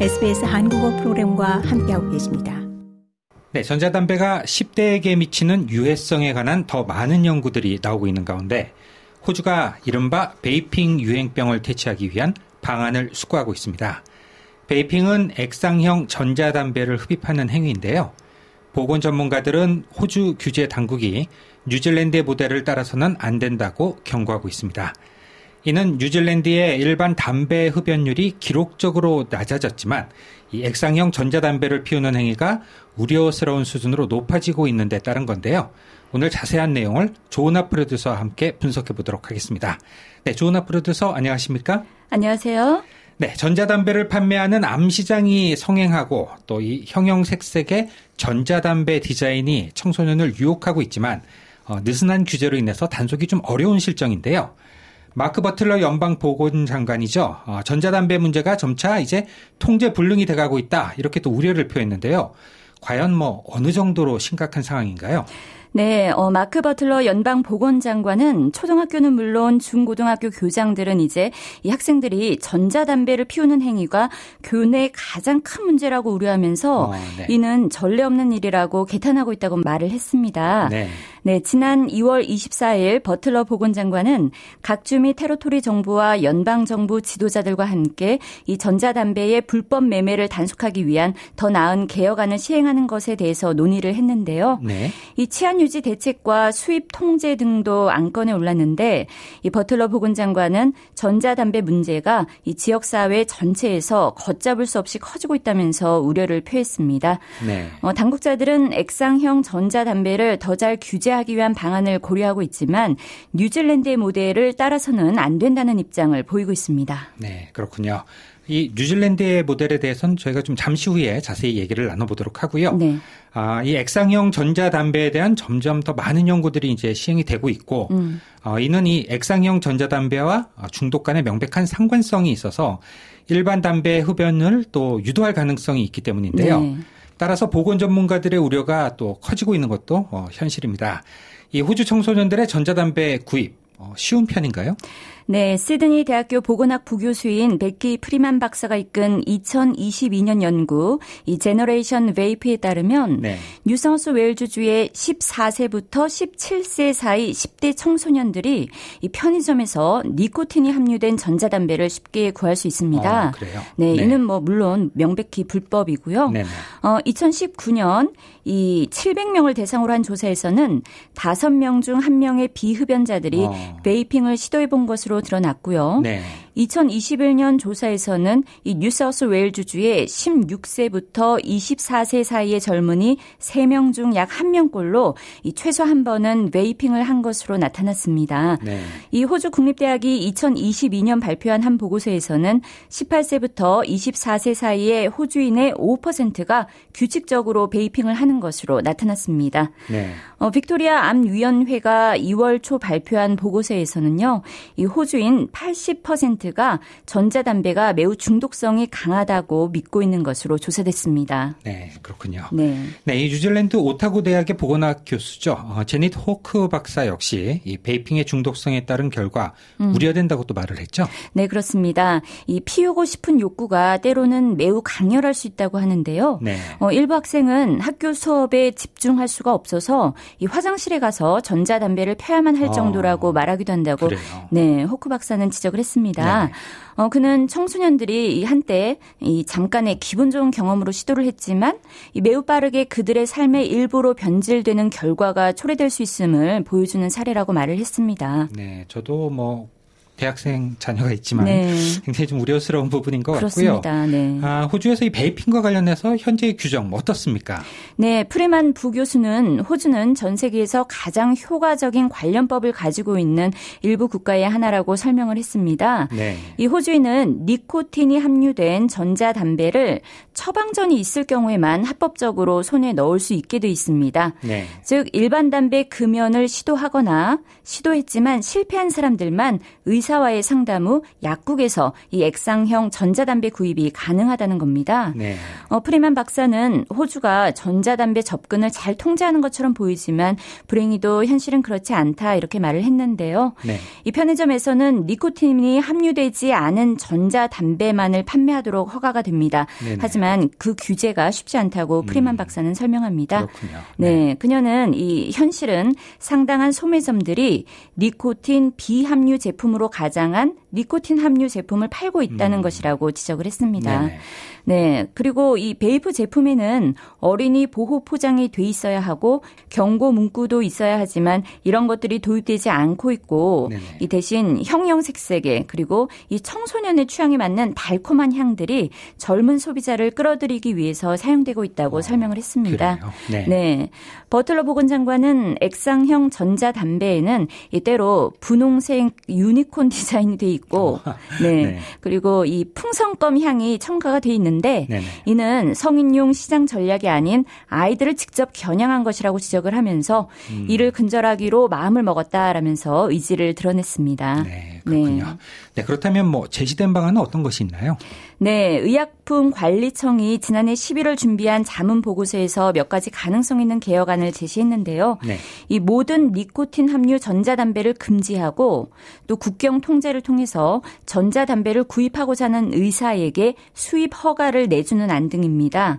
SBS 한국어 프로그램과 함께하고 계십니다. 네, 전자담배가 10대에게 미치는 유해성에 관한 더 많은 연구들이 나오고 있는 가운데 호주가 이른바 베이핑 유행병을 퇴치하기 위한 방안을 수고하고 있습니다. 베이핑은 액상형 전자담배를 흡입하는 행위인데요. 보건 전문가들은 호주 규제 당국이 뉴질랜드의 모델을 따라서는 안 된다고 경고하고 있습니다. 이는 뉴질랜드의 일반 담배 흡연율이 기록적으로 낮아졌지만 이 액상형 전자담배를 피우는 행위가 우려스러운 수준으로 높아지고 있는 데 따른 건데요. 오늘 자세한 내용을 조은아 프로듀서와 함께 분석해 보도록 하겠습니다. 네, 조은아 프로듀서 안녕하십니까? 안녕하세요. 네, 전자담배를 판매하는 암시장이 성행하고 또 이 형형색색의 전자담배 디자인이 청소년을 유혹하고 있지만 어, 느슨한 규제로 인해서 단속이 좀 어려운 실정인데요. 마크 버틀러 연방 보건 장관이죠. 어, 전자담배 문제가 점차 이제 통제 불능이 돼가고 있다. 이렇게 또 우려를 표했는데요. 과연 뭐 어느 정도로 심각한 상황인가요? 네, 어, 마크 버틀러 연방 보건장관은 초등학교는 물론 중고등학교 교장들은 이제 이 학생들이 전자담배를 피우는 행위가 교내의 가장 큰 문제라고 우려하면서 어, 네. 이는 전례 없는 일이라고 개탄하고 있다고 말을 했습니다. 네. 네, 지난 2월 24일 버틀러 보건장관은 각주 및 테러토리 정부와 연방 정부 지도자들과 함께 이 전자담배의 불법 매매를 단속하기 위한 더 나은 개혁안을 시행하는 것에 대해서 논의를 했는데요. 네. 이 치안 유지 대책과 수입 통제 등도 안건에 올랐는데 이 버틀러 보건장관은 전자담배 문제가 이 지역 사회 전체에서 걷잡을 수 없이 커지고 있다면서 우려를 표했습니다. 네. 어, 당국자들은 액상형 전자담배를 더 잘 규제 하기 위한 방안을 고려하고 있지만 뉴질랜드의 모델을 따라서는 안 된다는 입장을 보이고 있습니다. 네, 그렇군요. 이 뉴질랜드의 모델에 대해서는 저희가 좀 잠시 후에 자세히 얘기를 나눠보도록 하고요. 네. 아, 이 액상형 전자담배에 대한 점점 더 많은 연구들이 이제 시행이 되고 있고, 음. 어, 이는 이 액상형 전자담배와 중독 간의 명백한 상관성이 있어서 일반 담배 흡연을 또 유도할 가능성이 있기 때문인데요. 네. 따라서 보건 전문가들의 우려가 또 커지고 있는 것도 어, 현실입니다. 이 호주 청소년들의 전자담배 구입 어, 쉬운 편인가요? 네, 시드니 대학교 보건학 부교수인 베키 프리만 박사가 이끈 2022년 연구 이 Generation Vape에 따르면 네. 뉴사우스 웨일즈주의 14세부터 17세 사이 10대 청소년들이 이 편의점에서 니코틴이 함유된 전자담배를 쉽게 구할 수 있습니다. 어, 그래요? 네, 네, 이는 뭐 물론 명백히 불법이고요. 네네. 어, 2019년 이 700명을 대상으로 한 조사에서는 5명 중 1명의 비흡연자들이 어. 베이핑을 시도해 본 것으로 드러났고요. 네. 2021년 조사에서는 이 뉴사우스 웨일즈주의 16세부터 24세 사이의 젊은이 3명 중 약 1명꼴로 이 최소 한 번은 베이핑을 한 것으로 나타났습니다. 네. 이 호주 국립대학이 2022년 발표한 한 보고서에서는 18세부터 24세 사이의 호주인의 5%가 규칙적으로 베이핑을 하는 것으로 나타났습니다. 네. 어, 빅토리아 암위원회가 2월 초 발표한 보고서에서는요, 이 호주인 80%가 전자담배가 매우 중독성이 강하다고 믿고 있는 것으로 조사됐습니다. 네, 그렇군요. 네. 네, 이 뉴질랜드 오타고 대학의 보건학 교수죠. 어, 제닛 호크 박사 역시 이 베이핑의 중독성에 따른 결과 음. 우려된다고 또 말을 했죠. 네, 그렇습니다. 이 피우고 싶은 욕구가 때로는 매우 강렬할 수 있다고 하는데요. 네. 어, 일부 학생은 학교 수업에 집중할 수가 없어서 이 화장실에 가서 전자담배를 펴야만 할 아. 정도라고 어, 말하기도 한다고 그래요. 네, 호크 박사는 지적을 했 습니다. 네. 어, 그는 청소년들이 이 한때 이 잠깐의 기분 좋은 경험으로 시도를 했지만 이 매우 빠르게 그들의 삶의 일부로 변질되는 결과가 초래될 수 있음을 보여주는 사례라고 말을 했습니다. 네, 저도 뭐 대학생 자녀가 있지만 네. 굉장히 좀 우려스러운 부분인 것 그렇습니다. 같고요. 네. 아, 호주에서 이 베이핑과 관련해서 현재의 규정 어떻습니까? 네, 프리만 부교수는 호주는 전 세계에서 가장 효과적인 관련법을 가지고 있는 일부 국가의 하나라고 설명을 했습니다. 네. 이 호주인은 니코틴이 함유된 전자담배를 처방전이 있을 경우에만 합법적으로 손에 넣을 수 있게 돼 있습니다. 네. 즉 일반 담배 금연을 시도하거나 시도했지만 실패한 사람들만 의 의사와의 상담 후 약국에서 이 액상형 전자담배 구입이 가능하다는 겁니다. 네. 어, 프리만 박사는 호주가 전자담배 접근을 잘 통제하는 것처럼 보이지만 불행히도 현실은 그렇지 않다 이렇게 말을 했는데요. 네. 이 편의점에서는 니코틴이 함유되지 않은 전자담배만을 판매하도록 허가가 됩니다. 네네. 하지만 그 규제가 쉽지 않다고 프리만 음. 박사는 설명합니다. 그렇군요. 네. 네. 그녀는 이 현실은 상당한 소매점들이 니코틴 비함유 제품으로 가장한 니코틴 함유 제품을 팔고 있다는 음. 것이라고 지적을 했습니다. 네네. 네. 그리고 이 vape 제품에는 어린이 보호 포장이 돼 있어야 하고 경고 문구도 있어야 하지만 이런 것들이 도입되지 않고 있고 네네. 이 대신 형형 색색의 그리고 이 청소년의 취향에 맞는 달콤한 향들이 젊은 소비자를 끌어들이기 위해서 사용되고 있다고 어, 설명을 했습니다. 네. 네. 버틀러 보건 장관은 액상형 전자담배에는 이때로 분홍색 유니콘 디자인이 돼 있고 어, 네. 네. 그리고 이 풍선껌 향이 첨가가 돼 있는 있는데 네네. 이는 성인용 시장 전략이 아닌 아이들을 직접 겨냥한 것이라고 지적을 하면서 음. 이를 근절하기로 마음을 먹었다라면서 의지를 드러냈습니다. 네, 그렇군요. 네. 네, 그렇다면 뭐 제시된 방안은 어떤 것이 있나요? 네, 의약품관리청이 지난해 11월 준비한 자문 보고서에서 몇 가지 가능성 있는 개혁안을 제시했는데요. 네. 이 모든 니코틴 함유 전자담배를 금지하고 또 국경 통제를 통해서 전자담배를 구입하고자 하는 의사에게 수입 허가를 내주는 안 등입니다.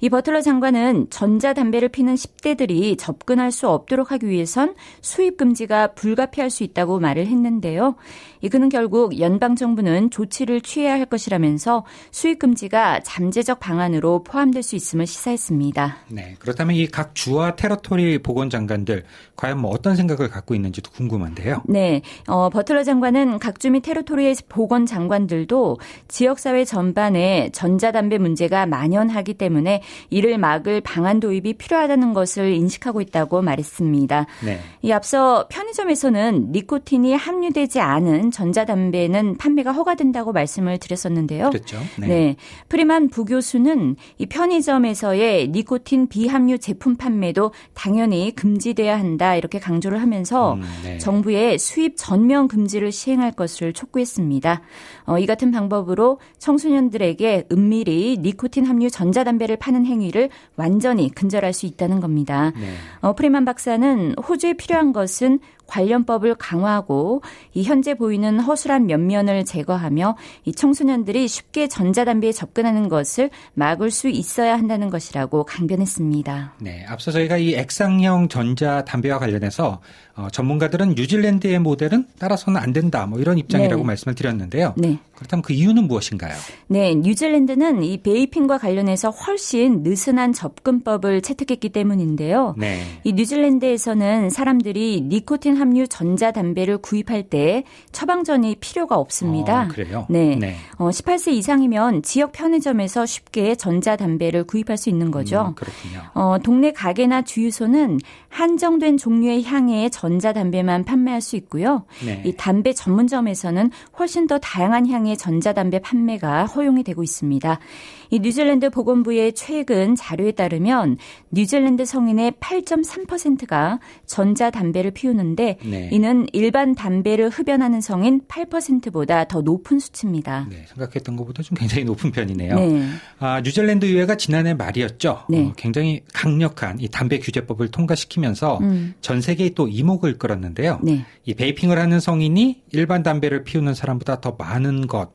이 버틀러 장관은 전자담배를 피는 10대들이 접근할 수 없도록 하기 위해선 수입 금지가 불가피할 수 있다고 말을 했는데요. 이 그는 결국 연방 정부는 조치를 취해야 할 것이라면서 수입 금지가 잠재적 방안으로 포함될 수 있음을 시사했습니다. 네, 그렇다면 이 각 주와 테러토리 보건 장관들 과연 뭐 어떤 생각을 갖고 있는지도 궁금한데요. 네, 어, 버틀러 장관은 각 주 및 테러토리의 보건 장관들도 지역 사회 전반에 전자담배 문제가 만연하기 때문에 이를 막을 방안 도입이 필요하다는 것을 인식하고 있다고 말했습니다. 네. 이 앞서 편의점에서는 니코틴이 함유되지 않은 전자담배는 판매가 허가된다고 말씀을 드렸었는데요. 그렇죠. 네. 네. 프리만 부교수는 이 편의점에서의 니코틴 비함유 제품 판매도 당연히 금지돼야 한다 이렇게 강조를 하면서 음, 네. 정부의 수입 전면 금지를 시행할 것을 촉구했습니다. 어, 이 같은 방법으로 청소년들에게 은밀히 니코틴 함유 전자담배를 파는 행위를 완전히 근절할 수 있다는 겁니다. 네. 어, 프리만 박사는 호주에 필요한 것은 관련법을 강화하고 이 현재 보이는 허술한 면면을 제거하며 이 청소년들이 쉽게 전자담배에 접근하는 것을 막을 수 있어야 한다는 것이라고 강변했습니다. 네, 앞서 저희가 이 액상형 전자담배와 관련해서 어, 전문가들은 뉴질랜드의 모델은 따라서는 안 된다 뭐 이런 입장이라고 네. 말씀을 드렸는데요. 네. 그렇다면 그 이유는 무엇인가요? 네, 뉴질랜드는 이 베이핑과 관련해서 훨씬 느슨한 접근법을 채택했기 때문인데요. 네. 이 뉴질랜드에서는 사람들이 니코틴 함유 전자담배를 구입할 때 처방전이 필요가 없습니다. 어, 그래요? 네. 네. 어, 18세 이상이면 지역 편의점에서 쉽게 전자담배를 구입할 수 있는 거죠. 음, 그렇군요. 어, 동네 가게나 주유소는 한정된 종류의 향의 전자담배만 판매할 수 있고요. 네. 이 담배 전문점에서는 훨씬 더 다양한 향의 전자담배 판매가 허용이 되고 있습니다. 이 뉴질랜드 보건부의 최근 자료에 따르면 뉴질랜드 성인의 8.3%가 전자담배를 피우는데 네. 이는 일반 담배를 흡연하는 성인 8%보다 더 높은 수치입니다. 네, 생각했던 것보다 좀 굉장히 높은 편이네요. 네. 아, 뉴질랜드 의회가 지난해 말이었죠. 네. 어, 굉장히 강력한 이 담배 규제법을 통과시키면서 음. 전 세계에 또 이목을 끌었는데요. 네. 이 베이핑을 하는 성인이 일반 담배를 피우는 사람보다 더 많은 것,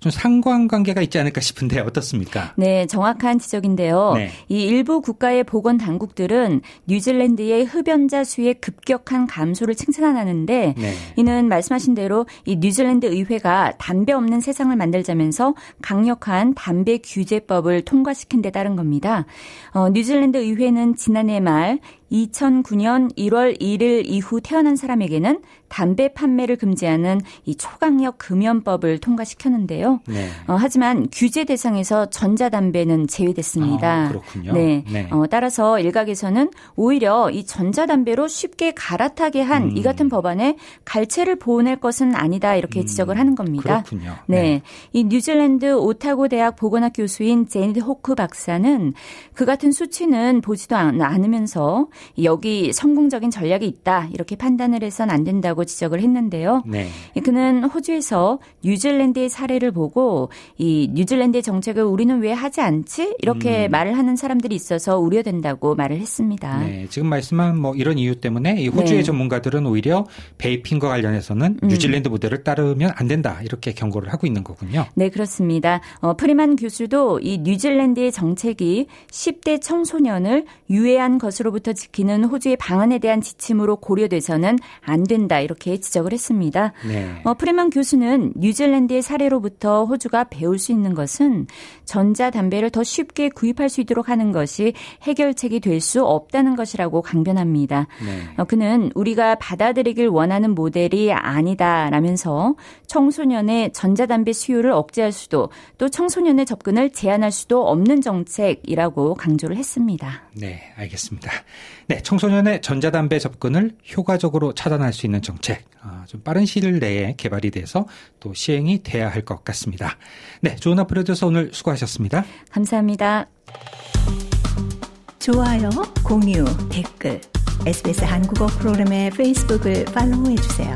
좀 상관관계가 있지 않을까 싶은데 어떻습니까? 네, 정확한 지적인데요. 네. 이 일부 국가의 보건 당국들은 뉴질랜드의 흡연자 수의 급격한 감소 를 칭찬하는데 네. 이는 말씀하신 대로 이 뉴질랜드 의회가 담배 없는 세상을 만들자면서 강력한 담배 규제법을 통과시킨 데 따른 겁니다. 어, 뉴질랜드 의회는 지난해 말 2009년 1월 1일 이후 태어난 사람에게는 담배 판매를 금지하는 이 초강력 금연법을 통과시켰는데요. 네. 어, 하지만 규제 대상에서 전자담배는 제외됐습니다. 아, 그렇군요. 네. 네. 어, 따라서 일각에서는 오히려 이 전자담배로 쉽게 갈아타게 한이 음. 같은 법안에 갈채를 보낼 것은 아니다 이렇게 음. 지적을 하는 겁니다. 그렇군요. 네. 네. 이 뉴질랜드 오타고 대학 보건학 교수인 제니드 호크 박사는 그 같은 수치는 보지도 않으면서 여기 성공적인 전략이 있다 이렇게 판단을 해선 안 된다고 지적을 했는데요. 네. 그는 호주에서 뉴질랜드의 사례를 보고 이 뉴질랜드의 정책을 우리는 왜 하지 않지 이렇게 음. 말을 하는 사람들이 있어서 우려된다고 말을 했습니다. 네, 지금 말씀한 뭐 이런 이유 때문에 이 호주의 네. 전문가들은 오히려 vaping과 관련해서는 음. 뉴질랜드 모델을 따르면 안 된다 이렇게 경고를 하고 있는 거군요. 네, 그렇습니다. 어, 프리만 교수도 이 뉴질랜드의 정책이 10대 청소년을 유해한 것으로부터 지키 는 호주의 방안에 대한 지침으로 고려돼서는 안 된다 이렇게 지적을 했습니다. 네. 어, 프리만 교수는 뉴질랜드의 사례로부터 호주가 배울 수 있는 것은 전자 담배를 더 쉽게 구입할 수 있도록 하는 것이 해결책이 될 수 없다는 것이라고 강변합니다. 네. 어, 그는 우리가 받아들이길 원하는 모델이 아니다라면서 청소년의 전자담배 수요를 억제할 수도 또 청소년의 접근을 제한할 수도 없는 정책이라고 강조를 했습니다. 네, 알겠습니다. 네, 청소년의 전자담배 접근을 효과적으로 차단할 수 있는 정책, 아, 좀 빠른 시일 내에 개발이 돼서 또 시행이 돼야 할 것 같습니다. 네, 조은아 프로듀서 오늘 수고하셨습니다. 감사합니다. 좋아요, 공유, 댓글, SBS 한국어 프로그램의 페이스북을 팔로우해 주세요.